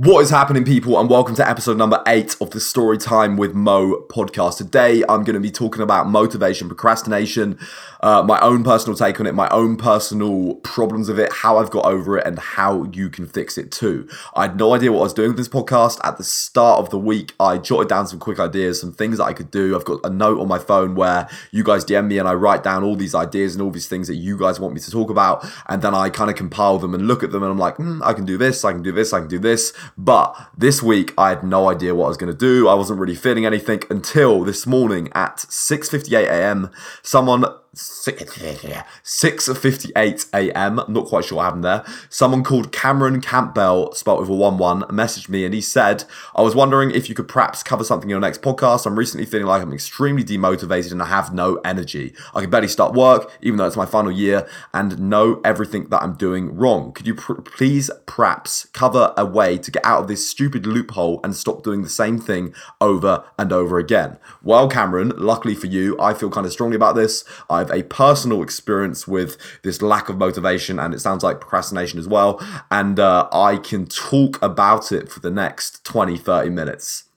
What is happening, people, and welcome to episode number eight of the Story Time with Mo podcast. Today, I'm going to be talking about motivation, procrastination, uh, my own personal take on it, my own personal problems of it, how I've got over it, and how you can fix it too. I had no idea what I was doing with this podcast. At the start of the week, I jotted down some quick ideas, some things that I could do. I've got a note on my phone where you guys DM me and I write down all these ideas and all these things that you guys want me to talk about. And then I kind of compile them and look at them and I'm like, mm, I can do this, I can do this, I can do this. But this week, I had no idea what I was going to do. I wasn't really feeling anything until this morning at 6:58 a.m. Someone 6.58 a.m. Not quite sure what happened there. Someone called Cameron Campbell, spelled with a 1 1, messaged me and he said, I was wondering if you could perhaps cover something in your next podcast. I'm recently feeling like I'm extremely demotivated and I have no energy. I can barely start work, even though it's my final year, and know everything that I'm doing wrong. Could you pr- please perhaps cover a way to get out of this stupid loophole and stop doing the same thing over and over again? Well, Cameron, luckily for you, I feel kind of strongly about this. I've a personal experience with this lack of motivation, and it sounds like procrastination as well. And uh, I can talk about it for the next 20, 30 minutes.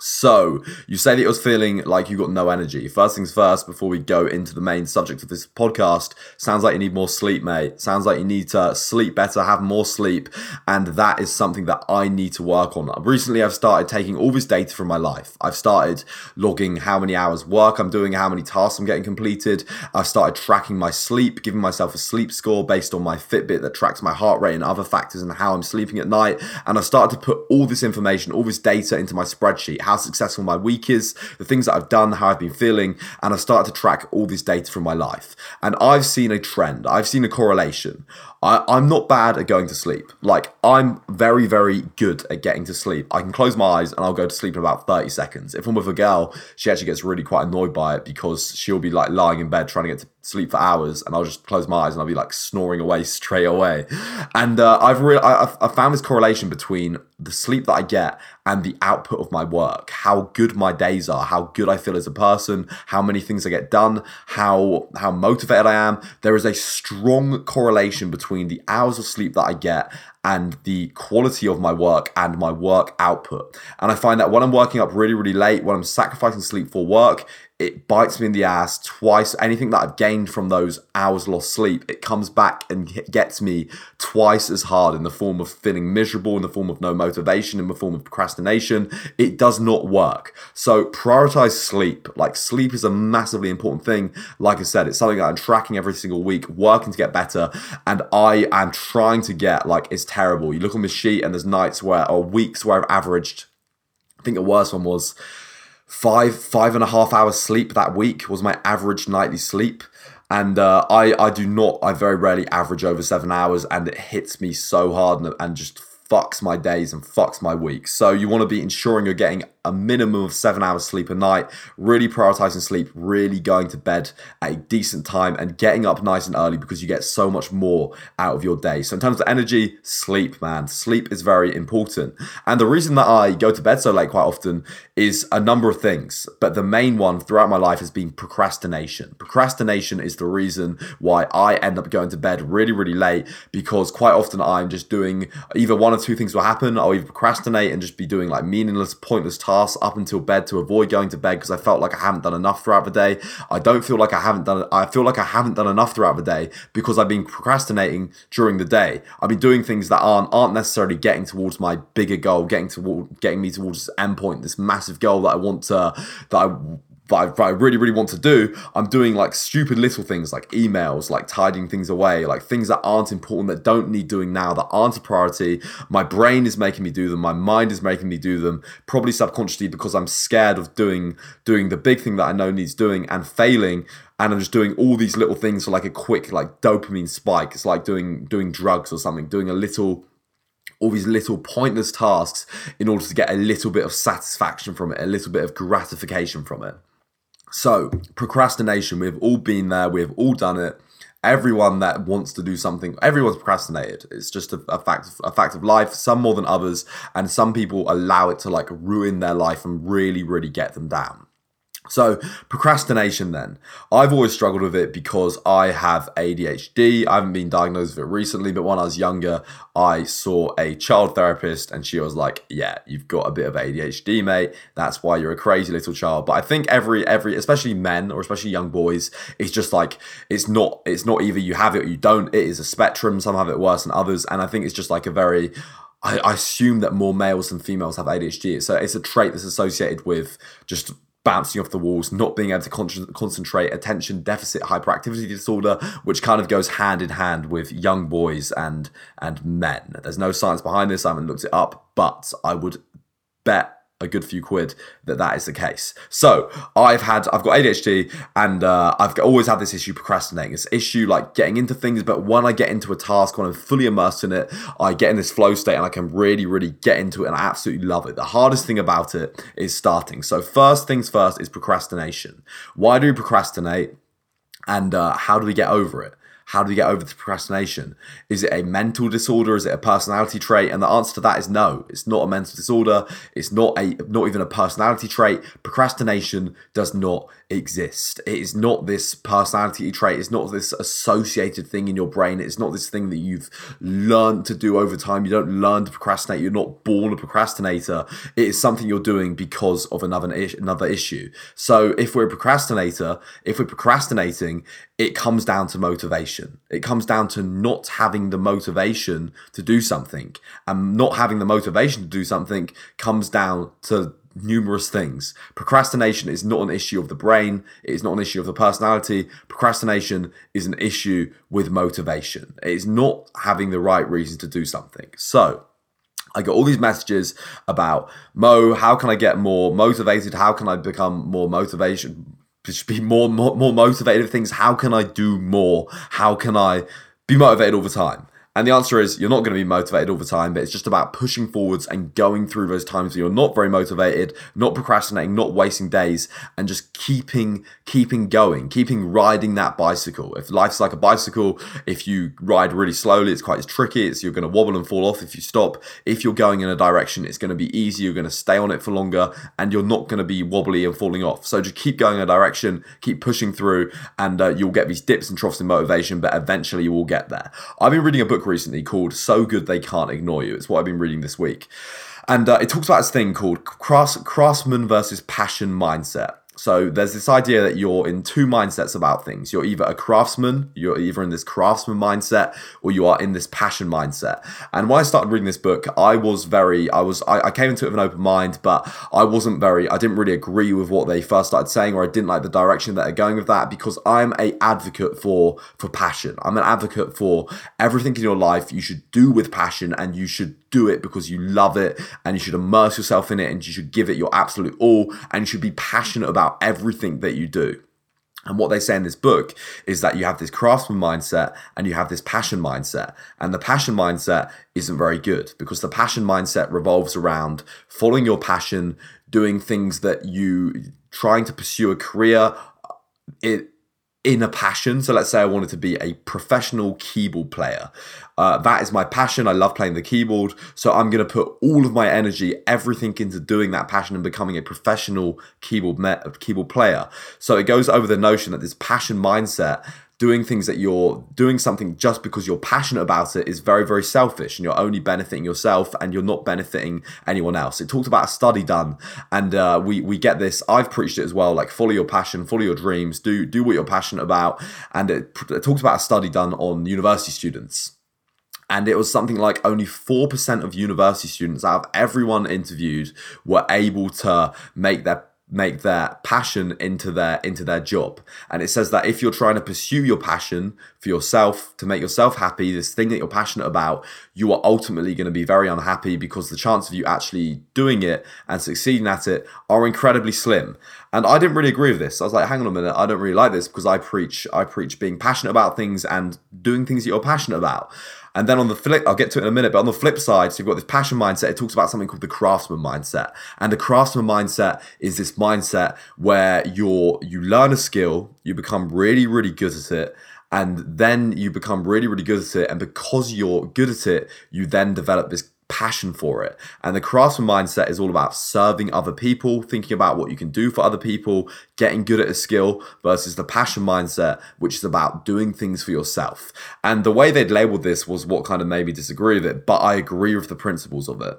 So, you say that you're feeling like you've got no energy. First things first, before we go into the main subject of this podcast, sounds like you need more sleep, mate. Sounds like you need to sleep better, have more sleep, and that is something that I need to work on. Recently, I've started taking all this data from my life. I've started logging how many hours work I'm doing, how many tasks I'm getting completed. I've started tracking my sleep, giving myself a sleep score based on my Fitbit that tracks my heart rate and other factors and how I'm sleeping at night. And I've started to put all this information, all this data into my spreadsheet how successful my week is, the things that I've done, how I've been feeling, and I've started to track all this data from my life. And I've seen a trend, I've seen a correlation. I, I'm not bad at going to sleep. Like, I'm very, very good at getting to sleep. I can close my eyes and I'll go to sleep in about 30 seconds. If I'm with a girl, she actually gets really quite annoyed by it because she'll be like lying in bed trying to get to sleep for hours and I'll just close my eyes and I'll be like snoring away straight away. And uh, I've really, I've, I've found this correlation between the sleep that I get and the output of my work, how good my days are, how good I feel as a person, how many things I get done, how how motivated I am. There is a strong correlation between the hours of sleep that I get and the quality of my work and my work output. And I find that when I'm working up really, really late, when I'm sacrificing sleep for work, it bites me in the ass twice. Anything that I've gained from those hours lost sleep, it comes back and gets me twice as hard in the form of feeling miserable, in the form of no motivation, in the form of procrastination. It does not work. So prioritize sleep. Like sleep is a massively important thing. Like I said, it's something that I'm tracking every single week, working to get better. And I am trying to get like it's terrible. You look on the sheet and there's nights where or weeks where I've averaged, I think the worst one was five five and a half hours sleep that week was my average nightly sleep and uh, I I do not I very rarely average over seven hours and it hits me so hard and, and just fucks my days and fucks my weeks. So you want to be ensuring you're getting a minimum of seven hours sleep a night, really prioritizing sleep, really going to bed at a decent time and getting up nice and early because you get so much more out of your day. So in terms of energy, sleep, man, sleep is very important. And the reason that I go to bed so late quite often is a number of things, but the main one throughout my life has been procrastination. Procrastination is the reason why I end up going to bed really, really late because quite often I'm just doing either one or two things will happen. I'll either procrastinate and just be doing like meaningless, pointless tasks up until bed to avoid going to bed because I felt like I haven't done enough throughout the day. I don't feel like I haven't done I feel like I haven't done enough throughout the day because I've been procrastinating during the day. I've been doing things that aren't aren't necessarily getting towards my bigger goal, getting to getting me towards this endpoint, this massive goal that I want to that I that I, really, really want to do, I'm doing like stupid little things like emails, like tidying things away, like things that aren't important, that don't need doing now, that aren't a priority. My brain is making me do them. My mind is making me do them, probably subconsciously because I'm scared of doing doing the big thing that I know needs doing and failing. And I'm just doing all these little things for like a quick like dopamine spike. It's like doing doing drugs or something, doing a little all these little pointless tasks in order to get a little bit of satisfaction from it, a little bit of gratification from it. So, procrastination, we've all been there, we've all done it. Everyone that wants to do something, everyone's procrastinated. It's just a, a fact, a fact of life. Some more than others, and some people allow it to like ruin their life and really, really get them down. So, procrastination then. I've always struggled with it because I have ADHD. I haven't been diagnosed with it recently, but when I was younger, I saw a child therapist and she was like, "Yeah, you've got a bit of ADHD, mate. That's why you're a crazy little child." But I think every every especially men or especially young boys, it's just like it's not it's not either you have it or you don't. It is a spectrum. Some have it worse than others, and I think it's just like a very I, assume that more males than females have ADHD. So it's a trait that's associated with just bouncing off the walls, not being able to con- concentrate, attention deficit hyperactivity disorder, which kind of goes hand in hand with young boys and and men. There's no science behind this. I haven't looked it up, but I would bet a good few quid that that is the case. So I've had I've got ADHD and uh, I've always had this issue procrastinating. This issue like getting into things, but when I get into a task, when I'm fully immersed in it, I get in this flow state and I can really really get into it and I absolutely love it. The hardest thing about it is starting. So first things first is procrastination. Why do we procrastinate? And uh, how do we get over it? How do we get over the procrastination? Is it a mental disorder? Is it a personality trait? And the answer to that is no. It's not a mental disorder. It's not a not even a personality trait. Procrastination does not exist. It is not this personality trait. It's not this associated thing in your brain. It's not this thing that you've learned to do over time. You don't learn to procrastinate. You're not born a procrastinator. It is something you're doing because of another another issue. So if we're a procrastinator, if we're procrastinating, it comes down to motivation. It comes down to not having the motivation to do something. And not having the motivation to do something comes down to numerous things. Procrastination is not an issue of the brain, it is not an issue of the personality. Procrastination is an issue with motivation. It is not having the right reason to do something. So, I got all these messages about Mo, how can I get more motivated? How can I become more motivation? Be more, more more motivated things. How can I do more? How can I be motivated all the time? And the answer is you're not going to be motivated all the time, but it's just about pushing forwards and going through those times where you're not very motivated, not procrastinating, not wasting days, and just keeping keeping going, keeping riding that bicycle. If life's like a bicycle, if you ride really slowly, it's quite tricky. It's you're going to wobble and fall off if you stop. If you're going in a direction, it's going to be easy. You're going to stay on it for longer, and you're not going to be wobbly and falling off. So just keep going in a direction, keep pushing through, and uh, you'll get these dips and troughs in motivation, but eventually you will get there. I've been reading a book recently called So Good They Can't Ignore You. It's what I've been reading this week. And uh, it talks about this thing called crafts, craftsman versus passion mindset. So there's this idea that you're in two mindsets about things. You're either a craftsman, you're either in this craftsman mindset, or you are in this passion mindset. And when I started reading this book, I was very, I was, I, I came into it with an open mind, but I wasn't very, I didn't really agree with what they first started saying, or I didn't like the direction that they're going with that because I'm a advocate for for passion. I'm an advocate for everything in your life you should do with passion, and you should do it because you love it, and you should immerse yourself in it, and you should give it your absolute all, and you should be passionate about about everything that you do. And what they say in this book is that you have this craftsman mindset and you have this passion mindset. And the passion mindset isn't very good because the passion mindset revolves around following your passion, doing things that you trying to pursue a career. It in a passion. So let's say I wanted to be a professional keyboard player. Uh, that is my passion. I love playing the keyboard. So I'm going to put all of my energy, everything into doing that passion and becoming a professional keyboard me- keyboard player. So it goes over the notion that this passion mindset doing things that you're doing something just because you're passionate about it is very very selfish and you're only benefiting yourself and you're not benefiting anyone else. It talked about a study done and uh, we we get this. I've preached it as well like follow your passion follow your dreams do do what you're passionate about. And it, it talks about a study done on university students. And it was something like only 4% of university students out of everyone interviewed were able to make their make their passion into their into their job. And it says that if you're trying to pursue your passion for yourself to make yourself happy this thing that you're passionate about you are ultimately going to be very unhappy because the chance of you actually doing it and succeeding at it are incredibly slim. And i didn't really agree with this. I was like hang on a minute i don't really like this because i preach i preach being passionate about things and doing things that you're passionate about and then on the flip, I'll get to it in a minute, but on the flip side, so you've got this passion mindset. It talks about something called the craftsman mindset. And the craftsman mindset is this mindset where you're you learn a skill, you become really, really good at it, and then you become really, really good at it. And because you're good at it, you then develop this passion for it. And the craftsman mindset is all about serving other people, thinking about what you can do for other people, getting good at a skill versus the passion mindset, which is about doing things for yourself. And the way they'd labeled this was what kind of made me disagree with it, but I agree with the principles of it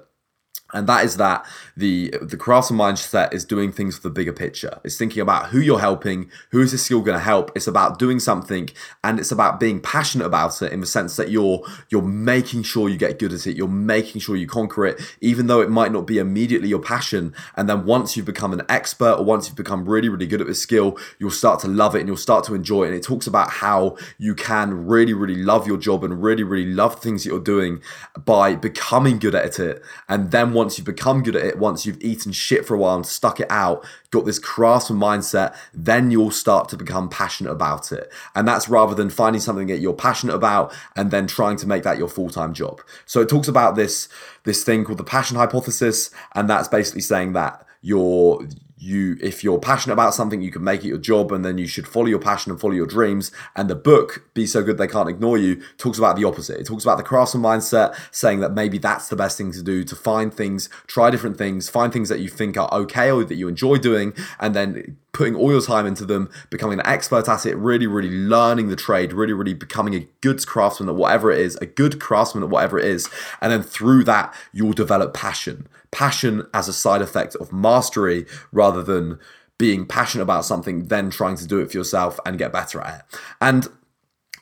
and that is that the the craftsman mindset is doing things for the bigger picture. It's thinking about who you're helping, who is this skill going to help. It's about doing something, and it's about being passionate about it in the sense that you're you're making sure you get good at it. You're making sure you conquer it, even though it might not be immediately your passion. And then once you've become an expert, or once you've become really really good at this skill, you'll start to love it and you'll start to enjoy it. And it talks about how you can really really love your job and really really love things that you're doing by becoming good at it, and then once you've become good at it, once you've eaten shit for a while and stuck it out, got this craftsman mindset, then you'll start to become passionate about it. And that's rather than finding something that you're passionate about and then trying to make that your full-time job. So it talks about this this thing called the passion hypothesis, and that's basically saying that you're you if you're passionate about something you can make it your job and then you should follow your passion and follow your dreams. And the book be so good they can't ignore you talks about the opposite. It talks about the craftsman mindset saying that maybe that's the best thing to do to find things try different things find things that you think are okay or that you enjoy doing and then putting all your time into them becoming an expert at it really really learning the trade really really becoming a good craftsman at whatever it is a good craftsman at whatever it is. And then through that you'll develop passion passion as a side effect of mastery rather than being passionate about something, then trying to do it for yourself and get better at it. And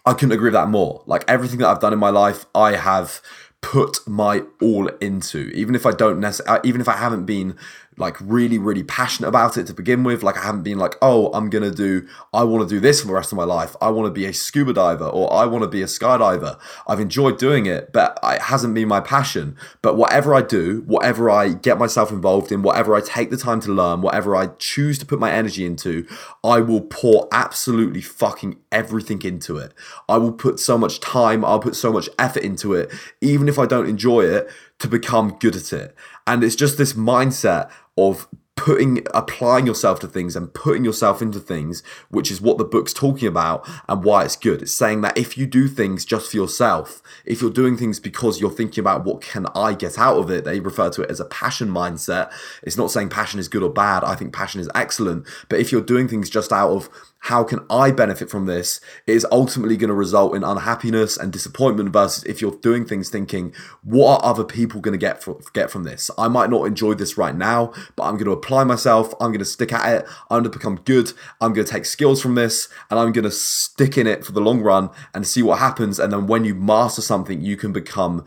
I couldn't agree with that more. Like everything that I've done in my life, I have put my all into even if i don't necessarily uh, even if i haven't been like really really passionate about it to begin with. Like i haven't been like oh i'm gonna do i want to do this for the rest of my life. I want to be a scuba diver or i want to be a skydiver. I've enjoyed doing it but it hasn't been my passion. But whatever i do whatever i get myself involved in whatever i take the time to learn whatever i choose to put my energy into i will pour absolutely fucking everything into it. I will put so much time i'll put so much effort into it even if i don't enjoy it to become good at it and it's just this mindset of putting applying yourself to things and putting yourself into things which is what the book's talking about and why it's good. It's saying that if you do things just for yourself if you're doing things because you're thinking about what can i get out of it they refer to it as a passion mindset. It's not saying passion is good or bad. I think passion is excellent. But if you're doing things just out of how can I benefit from this? It is ultimately going to result in unhappiness and disappointment versus if you're doing things thinking, what are other people going to get from, get from this? I might not enjoy this right now, but I'm going to apply myself. I'm going to stick at it. I'm going to become good. I'm going to take skills from this and I'm going to stick in it for the long run and see what happens. And then when you master something, you can become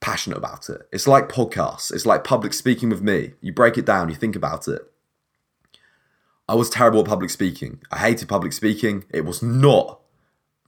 passionate about it. It's like podcasts. It's like public speaking with me. You break it down, you think about it I was terrible at public speaking. I hated public speaking. It was not,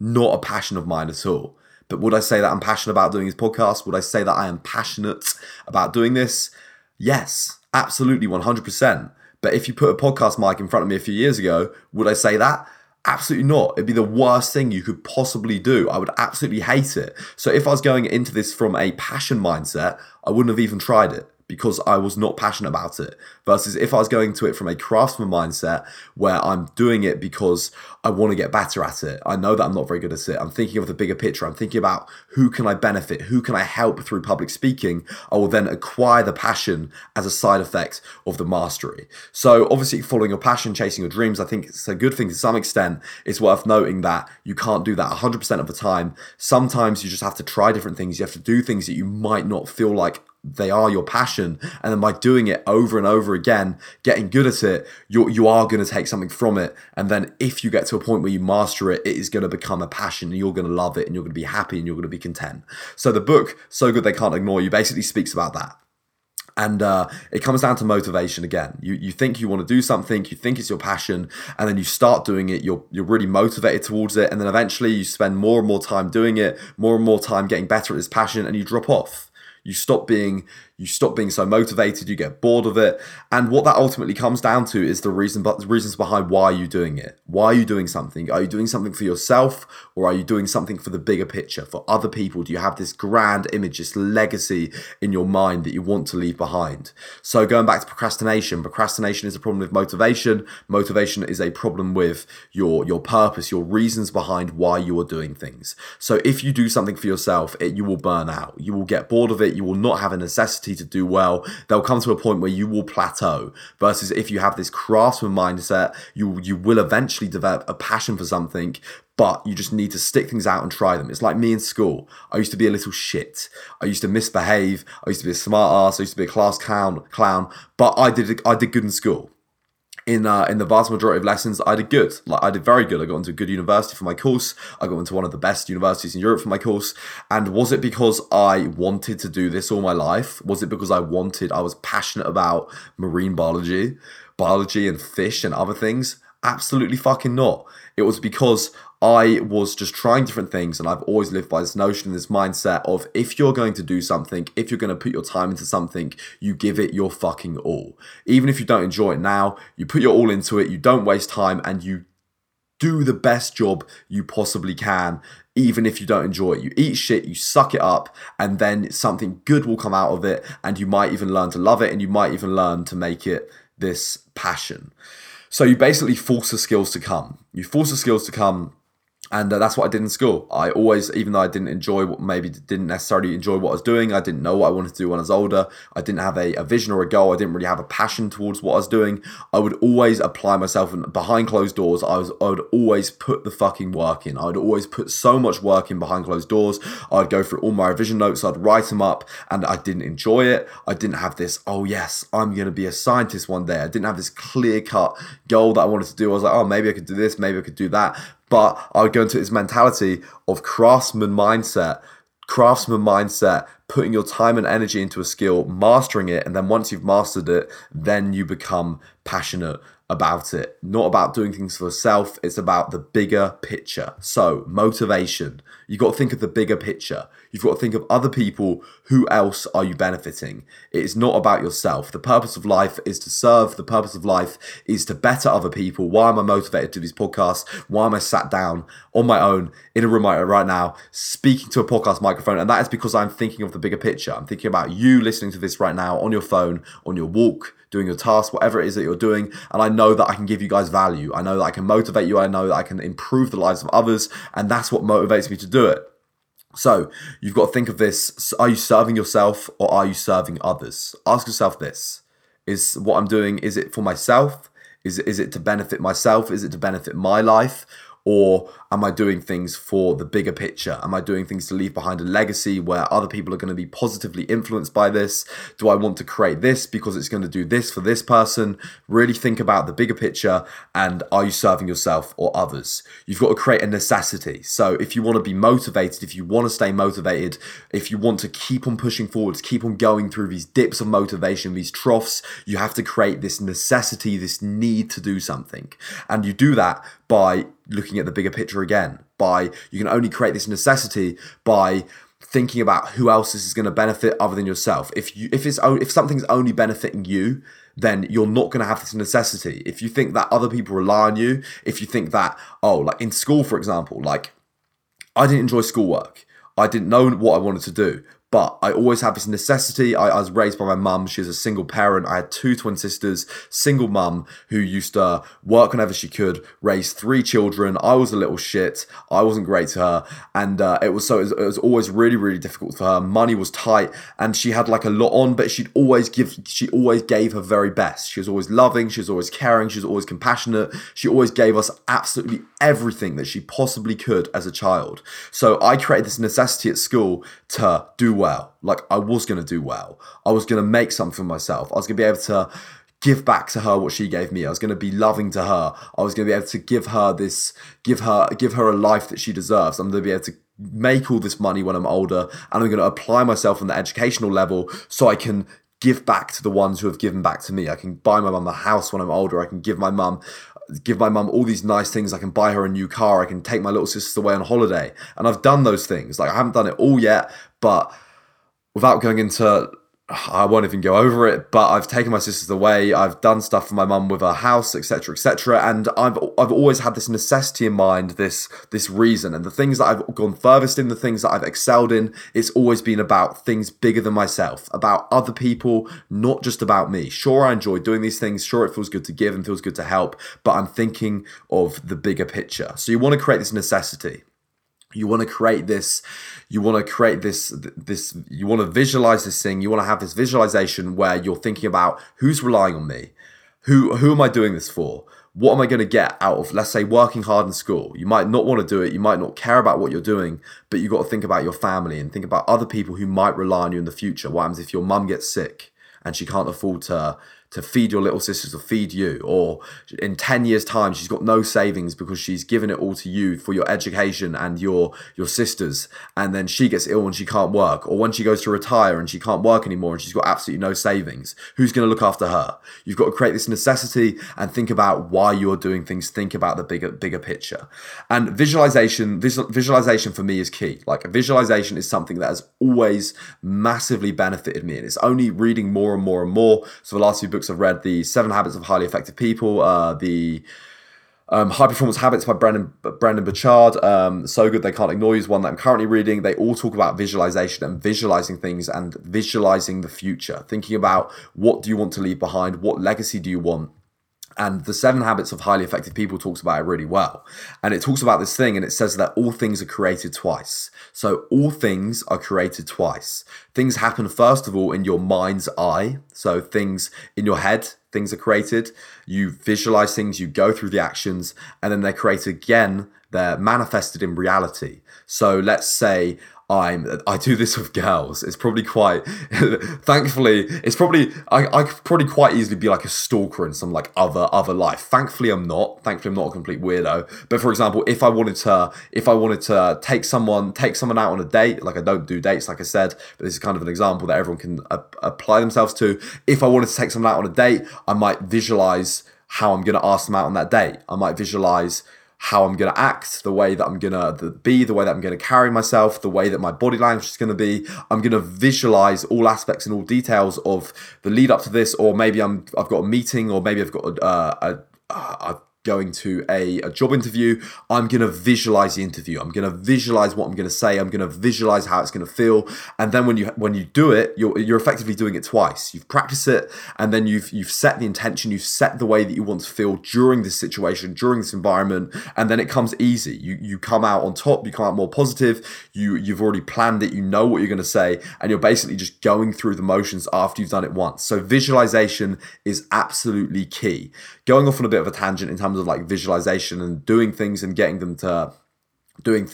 not a passion of mine at all. But would I say that I'm passionate about doing this podcast? Would I say that I am passionate about doing this? Yes, absolutely, 100%. But if you put a podcast mic in front of me a few years ago, would I say that? Absolutely not. It'd be the worst thing you could possibly do. I would absolutely hate it. So if I was going into this from a passion mindset, I wouldn't have even tried it because I was not passionate about it. Versus if I was going to it from a craftsman mindset where I'm doing it because I want to get better at it. I know that I'm not very good at it. I'm thinking of the bigger picture. I'm thinking about who can I benefit? Who can I help through public speaking? I will then acquire the passion as a side effect of the mastery. So obviously following your passion, chasing your dreams, I think it's a good thing to some extent. It's worth noting that you can't do that 100% of the time. Sometimes you just have to try different things. You have to do things that you might not feel like they are your passion and then by doing it over and over again getting good at it you you are going to take something from it and then if you get to a point where you master it it is going to become a passion and you're going to love it and you're going to be happy and you're going to be content so the book so good they can't ignore you basically speaks about that and uh, it comes down to motivation again. You you think you want to do something, you think it's your passion, and then you start doing it. You're you're really motivated towards it, and then eventually you spend more and more time doing it, more and more time getting better at this passion, and you drop off you stop being you stop being so motivated, you get bored of it. And what that ultimately comes down to is the reason but the reasons behind why you're doing it. Why are you doing something? Are you doing something for yourself or are you doing something for the bigger picture, for other people? Do you have this grand image, this legacy in your mind that you want to leave behind? So going back to procrastination, procrastination is a problem with motivation. Motivation is a problem with your your purpose, your reasons behind why you are doing things. So if you do something for yourself, it, you will burn out. You will get bored of it You will not have a necessity to do well. they'll come to a point where you will plateau. Versus if you have this craftsman mindset, you you will eventually develop a passion for something, but you just need to stick things out and try them. It's like me in school. I used to be a little shit. I used to misbehave. I used to be a smart ass. I used to be a class clown, clown. But I did I did good in school in uh, in the vast majority of lessons, I did good. Like I did very good. I got into a good university for my course. I got into one of the best universities in Europe for my course. And was it because I wanted to do this all my life? Was it because I wanted? I was passionate about marine biology, biology and fish and other things. Absolutely fucking not. It was because I was just trying different things, and I've always lived by this notion, this mindset of if you're going to do something, if you're going to put your time into something, you give it your fucking all. Even if you don't enjoy it now, you put your all into it, you don't waste time, and you do the best job you possibly can, even if you don't enjoy it. You eat shit, you suck it up, and then something good will come out of it, and you might even learn to love it, and you might even learn to make it this passion. So you basically force the skills to come. You force the skills to come and uh, that's what I did in school. I always, even though I didn't enjoy what maybe didn't necessarily enjoy what I was doing, I didn't know what I wanted to do when I was older. I didn't have a, a vision or a goal. I didn't really have a passion towards what I was doing. I would always apply myself and behind closed doors. I was, I would always put the fucking work in. I would always put so much work in behind closed doors. I'd go through all my revision notes. I'd write them up, and I didn't enjoy it. I didn't have this. Oh yes, I'm gonna be a scientist one day. I didn't have this clear cut goal that I wanted to do. I was like, oh maybe I could do this, maybe I could do that. But I would go into this mentality of craftsman mindset, craftsman mindset, putting your time and energy into a skill, mastering it, and then once you've mastered it, then you become passionate about it. Not about doing things for self, it's about the bigger picture. So, motivation. You've got to think of the bigger picture. You've got to think of other people. Who else are you benefiting? It is not about yourself. The purpose of life is to serve. The purpose of life is to better other people. Why am I motivated to do these podcasts? Why am I sat down on my own in a room right now speaking to a podcast microphone? And that is because I'm thinking of the bigger picture. I'm thinking about you listening to this right now on your phone, on your walk, doing your task, whatever it is that you're doing. And I know that I can give you guys value. I know that I can motivate you. I know that I can improve the lives of others. And that's what motivates me to do it. So you've got to think of this are you serving yourself or are you serving others? Ask yourself this is what I'm doing, is it for myself? Is, is it to benefit myself? Is it to benefit my life? Or am I doing things for the bigger picture? Am I doing things to leave behind a legacy where other people are going to be positively influenced by this? Do I want to create this because it's going to do this for this person? Really think about the bigger picture and are you serving yourself or others? You've got to create a necessity. So if you want to be motivated, if you want to stay motivated, if you want to keep on pushing forwards, keep on going through these dips of motivation, these troughs, you have to create this necessity, this need to do something. And you do that by looking at the bigger picture again. By you can only create this necessity by thinking about who else this is going to benefit other than yourself. If you if it's if something's only benefiting you, then you're not going to have this necessity. If you think that other people rely on you, if you think that oh, like in school for example, like I didn't enjoy schoolwork. I didn't know what I wanted to do. But I always have this necessity. I, I was raised by my mum. She was a single parent. I had two twin sisters, single mum who used to work whenever she could, raise three children. I was a little shit. I wasn't great to her. And uh, it was so, it was, it was always really, really difficult for her. Money was tight and she had like a lot on, but she'd always give, she always gave her very best. She was always loving. She was always caring. She was always compassionate. She always gave us absolutely everything that she possibly could as a child. So I created this necessity at school to do well. Like I was going to do well. I was going to make something for myself. I was going to be able to give back to her what she gave me. I was going to be loving to her. I was going to be able to give her this, give her, give her a life that she deserves. I'm going to be able to make all this money when I'm older, and I'm going to apply myself on the educational level so I can give back to the ones who have given back to me. I can buy my mum a house when I'm older. I can give my mum give my mum all these nice things. I can buy her a new car. I can take my little sister away on holiday. And I've done those things. Like I haven't done it all yet, but without going into I won't even go over it, but I've taken my sisters away. I've done stuff for my mum with her house, etc., etc. And I've I've always had this necessity in mind, this this reason, and the things that I've gone furthest in, the things that I've excelled in, it's always been about things bigger than myself, about other people, not just about me. Sure, I enjoy doing these things. Sure, it feels good to give and feels good to help, but I'm thinking of the bigger picture. So you want to create this necessity. You want to create this you want to create this this you want to visualize this thing you want to have this visualization where you're thinking about who's relying on me who who am i doing this for? What am i going to get out of let's say working hard in school? You might not want to do it you might not care about what you're doing but you've got to think about your family and think about other people who might rely on you in the future. What happens if your mum gets sick and she can't afford to to feed your little sisters or feed you or in 10 years time she's got no savings because she's given it all to you for your education and your your sisters. And then she gets ill and she can't work. Or when she goes to retire and she can't work anymore and she's got absolutely no savings who's going to look after her? You've got to create this necessity and think about why you're doing things. Think about the bigger bigger picture. And visualization visual, visualization for me is key. Like visualization is something that has always massively benefited me and it's only reading more and more and more. So the last few books I've read the Seven Habits of Highly Effective People, uh, the um, High Performance Habits by Brendon Brendon Burchard. Um, so good they can't ignore you is one that I'm currently reading. They all talk about visualization and visualizing things and visualizing the future, thinking about what do you want to leave behind, what legacy do you want, and the seven habits of highly effective people talks about it really well. And it talks about this thing and it says that all things are created twice. So all things are created twice. Things happen first of all in your mind's eye. So things in your head things are created. You visualize things you go through the actions and then they're created again. They're manifested in reality. So let's say I'm I do this with girls. It's probably quite thankfully it's probably I, I could probably quite easily be like a stalker in some like other other life. Thankfully I'm not. Thankfully I'm not a complete weirdo. But for example, if I wanted to if I wanted to take someone take someone out on a date, like I don't do dates like I said, but this is kind of an example that everyone can a- apply themselves to. If I wanted to take someone out on a date, I might visualize how I'm going to ask them out on that date. I might visualize how I'm going to act, the way that I'm going to be, the way that I'm going to carry myself, the way that my body language is going to be. I'm going to visualize all aspects and all details of the lead up to this, or maybe I'm I've got a meeting, or maybe I've got a, a, going to a, a job interview, I'm going to visualize the interview. I'm going to visualize what I'm going to say. I'm going to visualize how it's going to feel. And then when you when you do it, you're you're effectively doing it twice. You've practiced it, and then you've you've set the intention. You've set the way that you want to feel during this situation, during this environment, and then it comes easy. You you come out on top. You come out more positive. You you've already planned it. You know what you're going to say, and you're basically just going through the motions after you've done it once. So visualization is absolutely key. Going off on a bit of a tangent in terms terms of like visualization and doing things and getting them to doing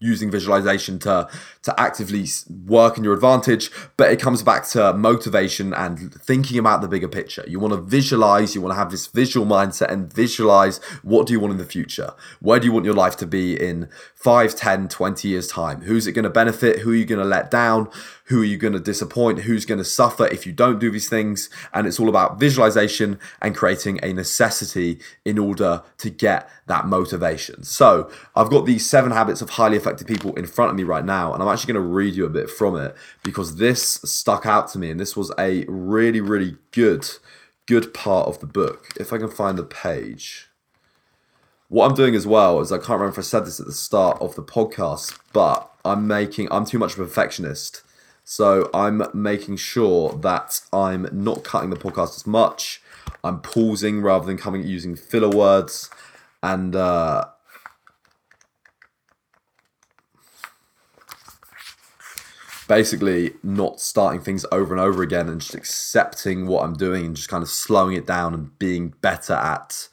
using visualization to to actively work in your advantage. But it comes back to motivation and thinking about the bigger picture. You want to visualize you want to have this visual mindset and visualize what do you want in the future? Where do you want your life to be in 5 10 20 years time? Who's it going to benefit? Who are you going to let down who are you going to disappoint who's going to suffer if you don't do these things and it's all about visualization and creating a necessity in order to get that motivation so i've got these seven habits of highly effective people in front of me right now and i'm actually going to read you a bit from it because this stuck out to me and this was a really really good good part of the book if i can find the page what I'm doing as well is I can't remember if I said this at the start of the podcast, but I'm making I'm too much of a perfectionist. So I'm making sure that I'm not cutting the podcast as much. I'm pausing rather than coming using filler words, and uh, basically not starting things over and over again and just accepting what I'm doing and just kind of slowing it down and being better at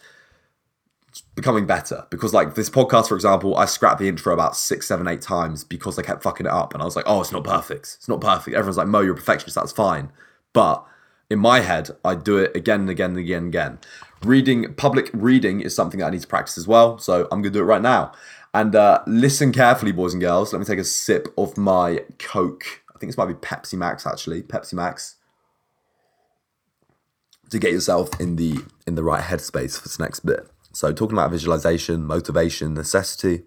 becoming better. Because like this podcast for example i scrapped the intro about six seven eight times because i kept fucking it up. And i was like oh it's not perfect. It's not perfect. Everyone's like mo you're a perfectionist. That's fine. But in my head i do it again and again and again and again. Reading public reading is something that i need to practice as well. So i'm gonna do it right now. And uh, listen carefully boys and girls. Let me take a sip of my coke. I think this might be pepsi max actually. Pepsi max. To get yourself in the in the right headspace for this next bit so, talking about visualization, motivation, necessity,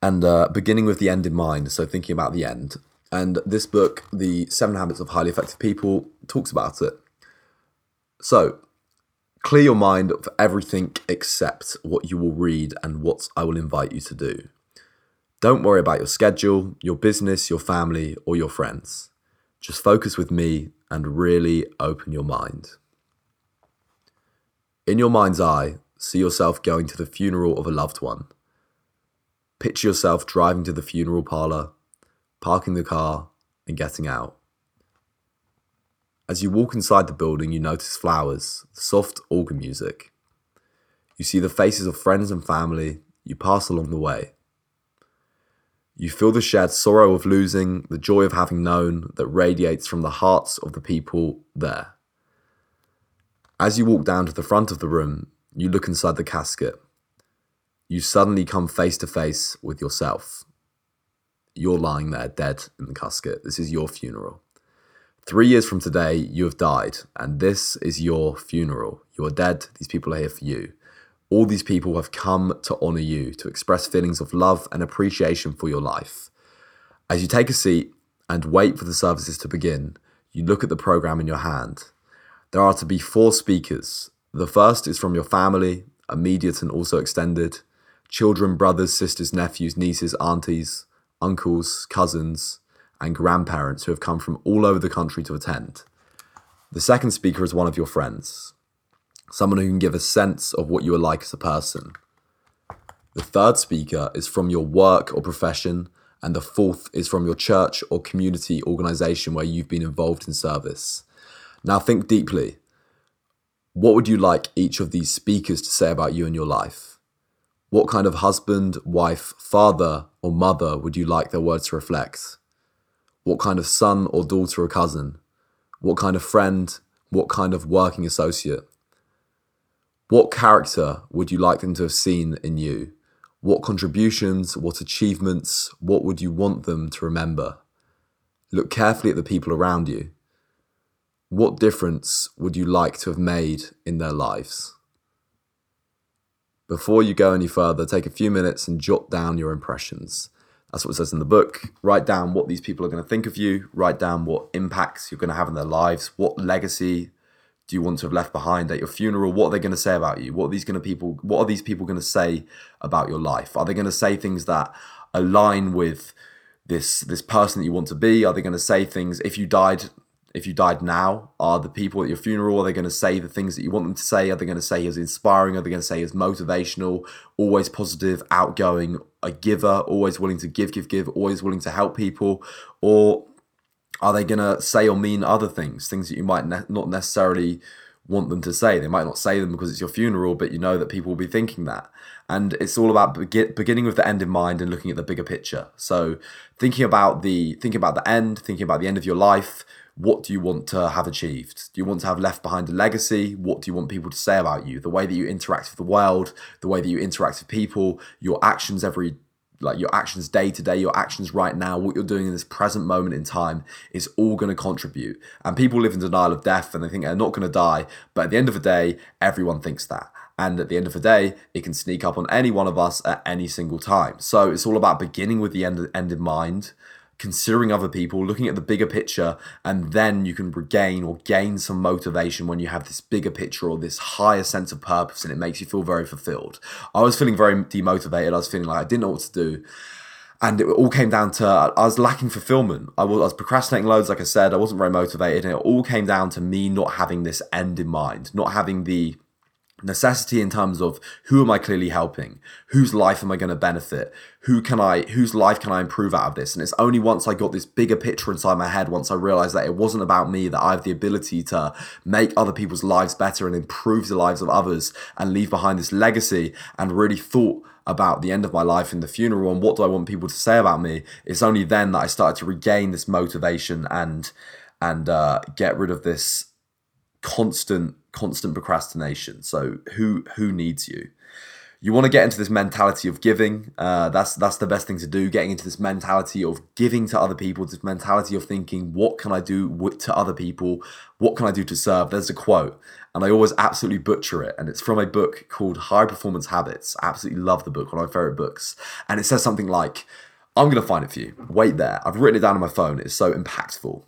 and uh, beginning with the end in mind. So, thinking about the end. And this book, The Seven Habits of Highly Effective People, talks about it. So, clear your mind of everything except what you will read and what I will invite you to do. Don't worry about your schedule, your business, your family, or your friends. Just focus with me and really open your mind. In your mind's eye, see yourself going to the funeral of a loved one. Picture yourself driving to the funeral parlor, parking the car, and getting out. As you walk inside the building, you notice flowers, soft organ music. You see the faces of friends and family you pass along the way. You feel the shared sorrow of losing, the joy of having known that radiates from the hearts of the people there. As you walk down to the front of the room, you look inside the casket. You suddenly come face to face with yourself. You're lying there dead in the casket. This is your funeral. Three years from today, you have died, and this is your funeral. You are dead. These people are here for you. All these people have come to honor you, to express feelings of love and appreciation for your life. As you take a seat and wait for the services to begin, you look at the program in your hand. There are to be four speakers. The first is from your family, immediate and also extended children, brothers, sisters, nephews, nieces, aunties, uncles, cousins, and grandparents who have come from all over the country to attend. The second speaker is one of your friends someone who can give a sense of what you are like as a person. The third speaker is from your work or profession, and the fourth is from your church or community organization where you've been involved in service. Now, think deeply. What would you like each of these speakers to say about you and your life? What kind of husband, wife, father, or mother would you like their words to reflect? What kind of son or daughter or cousin? What kind of friend? What kind of working associate? What character would you like them to have seen in you? What contributions, what achievements, what would you want them to remember? Look carefully at the people around you. What difference would you like to have made in their lives? Before you go any further, take a few minutes and jot down your impressions. That's what it says in the book. Write down what these people are going to think of you, write down what impacts you're going to have in their lives, what legacy do you want to have left behind at your funeral? What are they going to say about you? What are these going to people? What are these people going to say about your life? Are they going to say things that align with this this person that you want to be? Are they going to say things if you died? If you died now, are the people at your funeral? Are they going to say the things that you want them to say? Are they going to say he was inspiring? Are they going to say he's motivational, always positive, outgoing, a giver, always willing to give, give, give, always willing to help people? Or are they going to say or mean other things, things that you might ne- not necessarily want them to say? They might not say them because it's your funeral, but you know that people will be thinking that. And it's all about be- beginning with the end in mind and looking at the bigger picture. So thinking about the thinking about the end, thinking about the end of your life. What do you want to have achieved? Do you want to have left behind a legacy? What do you want people to say about you? The way that you interact with the world, the way that you interact with people, your actions every like your actions day to day, your actions right now, what you're doing in this present moment in time is all going to contribute. And people live in denial of death and they think they're not going to die. But at the end of the day, everyone thinks that. And at the end of the day, it can sneak up on any one of us at any single time. So it's all about beginning with the end, end in mind considering other people, looking at the bigger picture, and then you can regain or gain some motivation when you have this bigger picture or this higher sense of purpose, and it makes you feel very fulfilled. I was feeling very demotivated. I was feeling like I didn't know what to do. And it all came down to I was lacking fulfillment. I was, I was procrastinating loads, like I said. I wasn't very motivated. And it all came down to me not having this end in mind, not having the necessity in terms of who am I clearly helping? Whose life am I going to benefit? Who can I whose life can I improve out of this? And it's only once I got this bigger picture inside my head, once I realized that it wasn't about me, that I have the ability to make other people's lives better and improve the lives of others and leave behind this legacy and really thought about the end of my life and the funeral and what do I want people to say about me. It's only then that I started to regain this motivation and and uh, get rid of this constant constant procrastination. So who who needs you? You want to get into this mentality of giving. Uh, that's that's the best thing to do. Getting into this mentality of giving to other people. This mentality of thinking, what can I do to other people? What can I do to serve? There's a quote, and I always absolutely butcher it, and it's from a book called High Performance Habits. I absolutely love the book, one of my favorite books, and it says something like, "I'm gonna find it for you. Wait there. I've written it down on my phone. It's so impactful."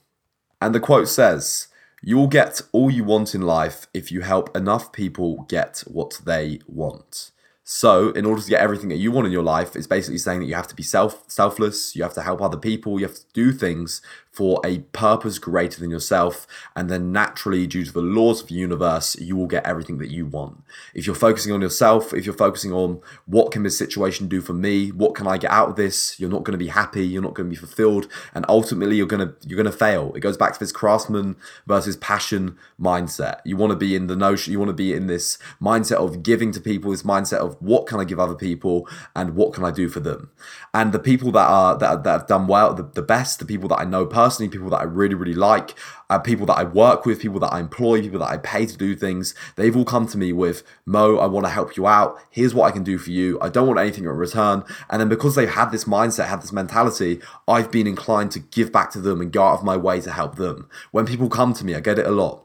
And the quote says you will get all you want in life if you help enough people get what they want. So, in order to get everything that you want in your life, it's basically saying that you have to be self selfless, you have to help other people, you have to do things for a purpose greater than yourself. And then naturally, due to the laws of the universe, you will get everything that you want. If you're focusing on yourself, if you're focusing on what can this situation do for me, what can I get out of this, you're not going to be happy, you're not going to be fulfilled, and ultimately you're to you're to fail. It goes back to this craftsman versus passion mindset. You want to be in the notion, you want to be in this mindset of giving to people, this mindset of what can I give other people and what can I do for them. And the people that are that, that have done well, the, the best, the people that I know personally, people that I really really like, uh, people that I work with, people that I employ, people that I pay to do things, they've all come to me with, Mo, I want to help you out. Here's what I can do for you. I don't want anything in return. And then because they've had this mindset, had this mentality, I've been inclined to give back to them and go out of my way to help them. When people come to me, I get it a lot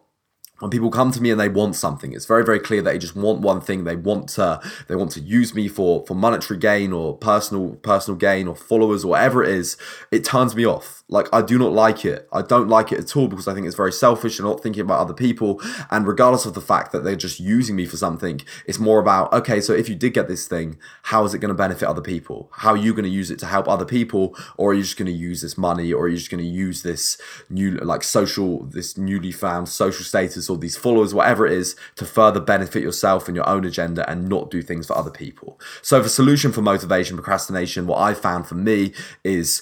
when people come to me and they want something. It's very very clear that they just want one thing. They want to they want to use me for for monetary gain or personal personal gain or followers or whatever it is. It turns me off. Like i do not like it. I don't like it at all because i think it's very selfish and not thinking about other people. And regardless of the fact that they're just using me for something it's more about okay so if you did get this thing how is it going to benefit other people? How are you going to use it to help other people? Or are you just going to use this money? Or are you just going to use this new like social this newly found social status or these followers, whatever it is, to further benefit yourself and your own agenda and not do things for other people. So, the solution for motivation, procrastination, what I found for me is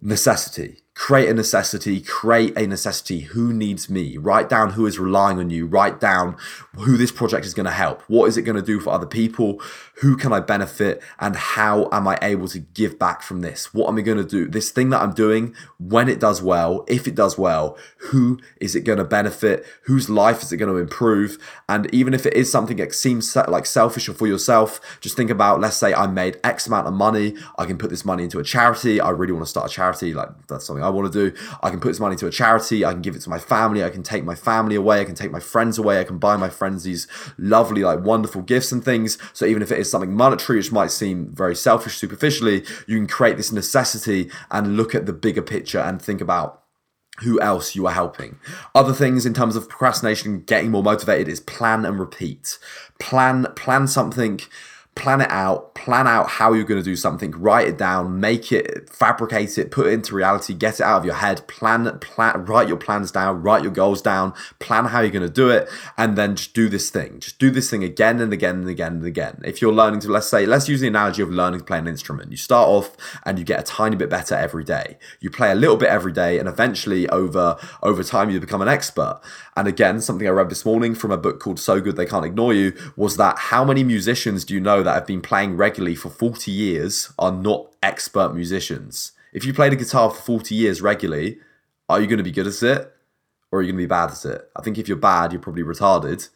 necessity create a necessity, create a necessity. Who needs me? Write down who is relying on you. Write down who this project is going to help. What is it going to do for other people? Who can I benefit? And how am I able to give back from this? What am I going to do? This thing that I'm doing, when it does well, if it does well, who is it going to benefit? Whose life is it going to improve? And even if it is something that seems like selfish or for yourself, just think about let's say I made X amount of money. I can put this money into a charity. I really want to start a charity. Like that's something I want to do. I can put this money to a charity. I can give it to my family. I can take my family away. I can take my friends away. I can buy my friends these lovely, like wonderful gifts and things. So even if it is something monetary, which might seem very selfish superficially, you can create this necessity and look at the bigger picture and think about who else you are helping. Other things in terms of procrastination, getting more motivated is plan and repeat. Plan plan something plan it out, plan out how you're going to do something, write it down, make it, fabricate it, put it into reality, get it out of your head, plan, plan, write your plans down, write your goals down, plan how you're going to do it, and then just do this thing. Just do this thing again and again and again and again. If you're learning to, let's say, let's use the analogy of learning to play an instrument. You start off and you get a tiny bit better every day. You play a little bit every day, and eventually over over time you become an expert. And again, something I read this morning from a book called So Good They Can't Ignore You was that how many musicians do you know that have been playing regularly for 40 years are not expert musicians? If you played a guitar for 40 years regularly, are you going to be good at it or are you going to be bad at it? I think if you're bad, you're probably retarded.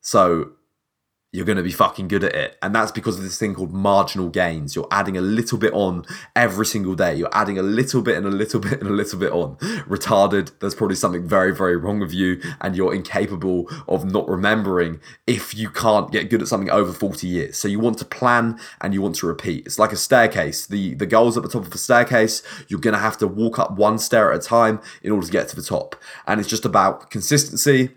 So you're going to be fucking good at it. And that's because of this thing called marginal gains. You're adding a little bit on every single day. You're adding a little bit and a little bit and a little bit on. Retarded, there's probably something very, very wrong with you, and you're incapable of not remembering if you can't get good at something over 40 years. So you want to plan and you want to repeat. It's like a staircase. The, the goal's at the top of the staircase. You're going to have to walk up one stair at a time in order to get to the top. And it's just about consistency,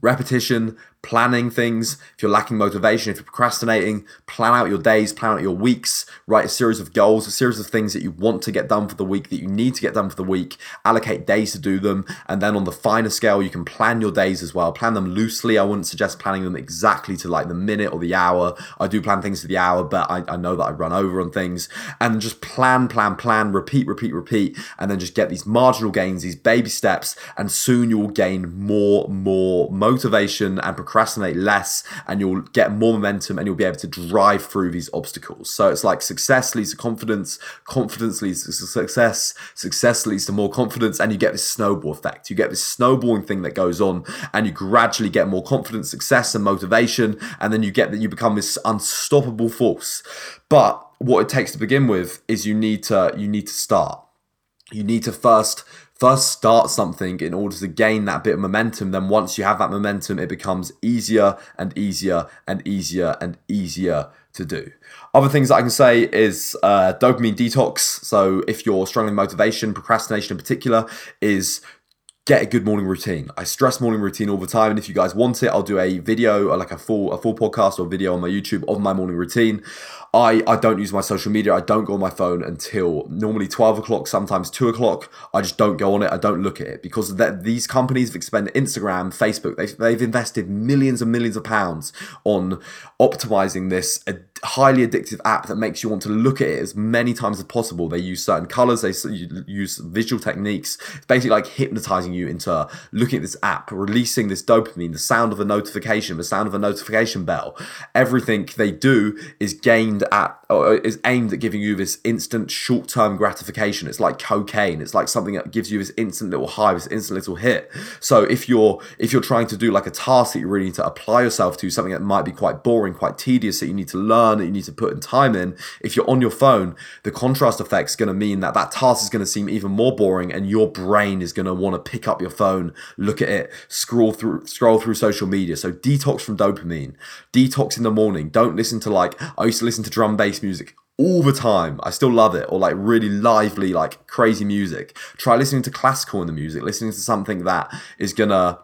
repetition, planning things. If you're lacking motivation, if you're procrastinating, plan out your days, plan out your weeks, write a series of goals, a series of things that you want to get done for the week, that you need to get done for the week, allocate days to do them. And then on the finer scale, you can plan your days as well. Plan them loosely. I wouldn't suggest planning them exactly to like the minute or the hour. I do plan things to the hour, but I, I know that I run over on things. And just plan, plan, plan, repeat, repeat, repeat, and then just get these marginal gains, these baby steps, and soon you will gain more, more motivation and procrastinate less and you'll get more momentum and you'll be able to drive through these obstacles. So it's like success leads to confidence, confidence leads to success, success leads to more confidence, and you get this snowball effect. You get this snowballing thing that goes on, and you gradually get more confidence, success, and motivation, and then you get that you become this unstoppable force. But what it takes to begin with is you need to you need to start. You need to first first start something in order to gain that bit of momentum. Then once you have that momentum, it becomes easier and easier and easier and easier to do. Other things that I can say is uh, dopamine detox. So if you're struggling with motivation, procrastination in particular, is get a good morning routine. I stress morning routine all the time, and if you guys want it, I'll do a video, uh, like a full a full podcast or video on my YouTube of my morning routine. I, I don't use my social media. I don't go on my phone until normally 12 o'clock, sometimes 2 o'clock. I just don't go on it. I don't look at it because that these companies have expended Instagram, Facebook, they've, they've invested millions and millions of pounds on optimizing this highly addictive app that makes you want to look at it as many times as possible. They use certain colors, they use visual techniques. It's basically like hypnotizing you into looking at this app, releasing this dopamine, the sound of a notification, the sound of a notification bell. Everything they do is gained at or uh, is aimed at giving you this instant short-term gratification. It's like cocaine. It's like something that gives you this instant little high, this instant little hit. So if you're if you're trying to do like a task that you really need to apply yourself to, something that might be quite boring, quite tedious, that you need to learn, that you need to put in time in, if you're on your phone, the contrast effect is going to mean that that task is going to seem even more boring, and your brain is going to want to pick up your phone, look at it, scroll through scroll through social media. So detox from dopamine, detox in the morning. Don't listen to like I used to listen to drum bass music all the time. I still love it, or like really lively, like crazy music. Try listening to classical in the music, listening to something that is gonna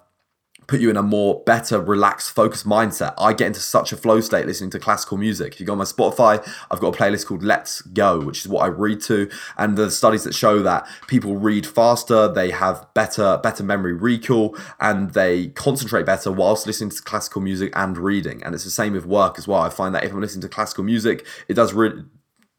put you in a more better, relaxed, focused mindset. I get into such a flow state listening to classical music. If you go on my Spotify, I've got a playlist called Let's Go, which is what I read to. And the studies that show that people read faster, they have better, better memory recall, and they concentrate better whilst listening to classical music and reading. And it's the same with work as well. I find that if I'm listening to classical music, it does really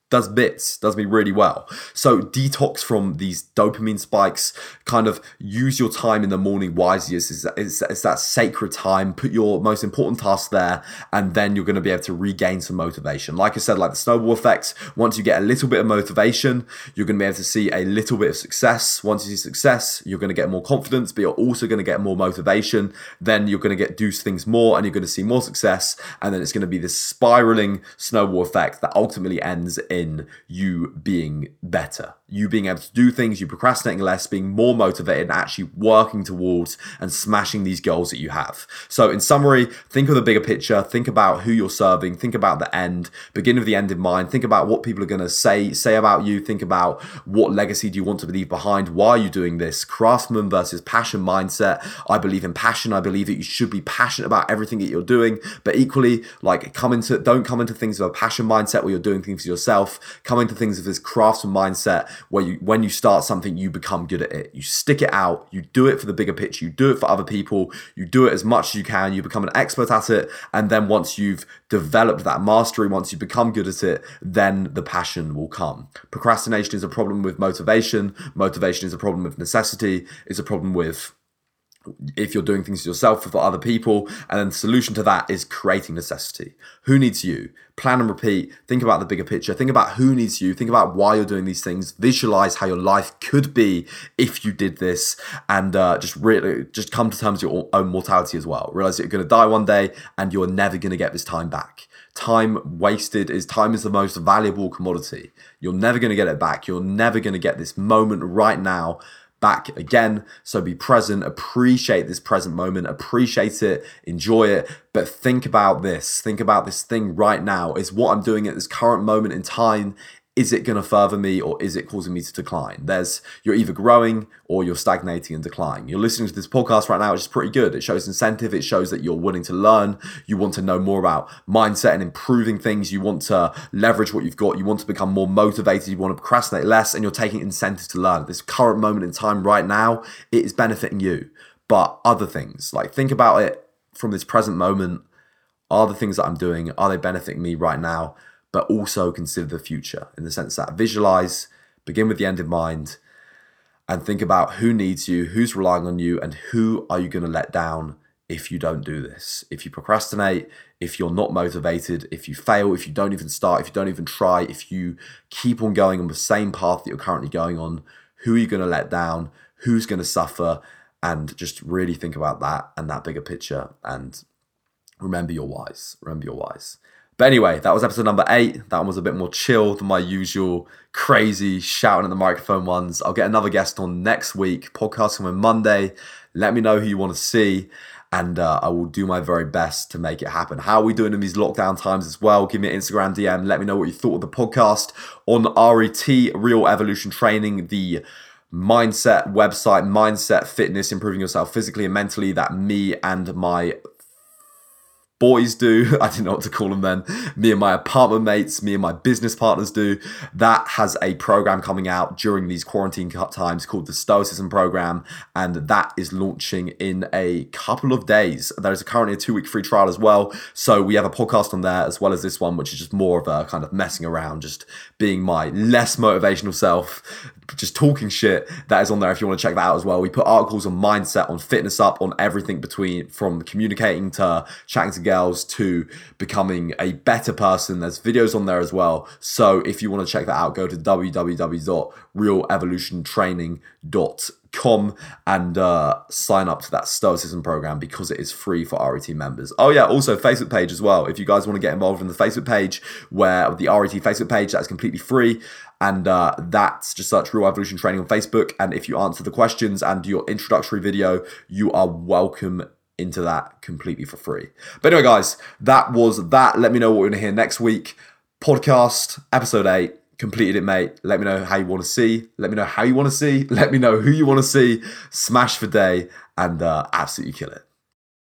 does bits, does me really well. So detox from these dopamine spikes, kind of use your time in the morning wisely. It's, it's, it's that sacred time. Put your most important tasks there, and then you're going to be able to regain some motivation. Like I said, like the snowball effect, once you get a little bit of motivation, you're going to be able to see a little bit of success. Once you see success, you're going to get more confidence, but you're also going to get more motivation. Then you're going to get do things more, and you're going to see more success, and then it's going to be this spiraling snowball effect that ultimately ends in in you being better, you being able to do things, you procrastinating less, being more motivated, and actually working towards and smashing these goals that you have. So, in summary, think of the bigger picture, think about who you're serving, think about the end, begin with the end in mind, think about what people are going to say say about you, think about what legacy do you want to leave behind, why are you doing this? Craftsman versus passion mindset. I believe in passion. I believe that you should be passionate about everything that you're doing, but equally, like come into don't come into things with a passion mindset where you're doing things for yourself Come into things with this craftsman mindset where you when you start something, you become good at it. You stick it out, you do it for the bigger picture, you do it for other people, you do it as much as you can, you become an expert at it, and then once you've developed that mastery, once you become good at it, then the passion will come. Procrastination is a problem with motivation, motivation is a problem with necessity, is a problem with if you're doing things yourself for other people. And then the solution to that is creating necessity. Who needs you? Plan and repeat. Think about the bigger picture. Think about who needs you. Think about why you're doing these things. Visualize how your life could be if you did this, and uh, just really just come to terms with your own mortality as well. Realize you're going to die one day, and you're never going to get this time back. Time wasted is time is the most valuable commodity. You're never going to get it back. You're never going to get this moment right now back again. So be present, appreciate this present moment, appreciate it, enjoy it, but think about this. Think about this thing right now. Is what I'm doing at this current moment in time is it going to further me or is it causing me to decline? There's you're either growing or you're stagnating and declining. You're listening to this podcast right now, which is pretty good. It shows incentive. It shows that you're willing to learn. You want to know more about mindset and improving things. You want to leverage what you've got. You want to become more motivated. You want to procrastinate less, and you're taking incentive to learn. This current moment in time right now, it is benefiting you. But other things, like think about it from this present moment. Are the things that I'm doing, are they benefiting me right now? But also consider the future in the sense that visualize, begin with the end in mind, and think about who needs you, who's relying on you, and who are you going to let down if you don't do this. If you procrastinate, if you're not motivated, if you fail, if you don't even start, if you don't even try, if you keep on going on the same path that you're currently going on, who are you going to let down? Who's going to suffer? And just really think about that and that bigger picture. And remember your whys. Remember your whys. But anyway, that was episode number eight. That one was a bit more chill than my usual crazy shouting at the microphone ones. I'll get another guest on next week, podcasting on Monday. Let me know who you want to see, and uh, I will do my very best to make it happen. How are we doing in these lockdown times as well? Give me an Instagram DM. Let me know what you thought of the podcast on RET, Real Evolution Training, the mindset website, mindset, fitness, improving yourself physically and mentally that me and my boys do. I didn't know what to call them then. Me and my apartment mates, me and my business partners do. That has a program coming out during these quarantine times called the Stoicism Program, and that is launching in a couple of days. There is currently a two week free trial as well. So we have a podcast on there as well as this one, which is just more of a kind of messing around, just being my less motivational self, just talking shit that is on there if you want to check that out as well. We put articles on mindset, on fitness up, on everything between from communicating to chatting to girls to becoming a better person. There's videos on there as well. So if you want to check that out, go to www.realevolutiontraining.com and uh, sign up to that Stoicism program because it is free for RET members. Oh yeah, also Facebook page as well. If you guys want to get involved in the Facebook page, where the RET Facebook page that's completely free, and uh, that's just search Real Evolution Training on Facebook. And if you answer the questions and do your introductory video, you are welcome into that completely for free. But anyway, guys, that was that. Let me know what we're going to hear next week. Podcast, episode 8. Completed it, mate. Let me know how you want to see. Let me know how you want to see. Let me know who you want to see. Smash for day and uh, absolutely kill it.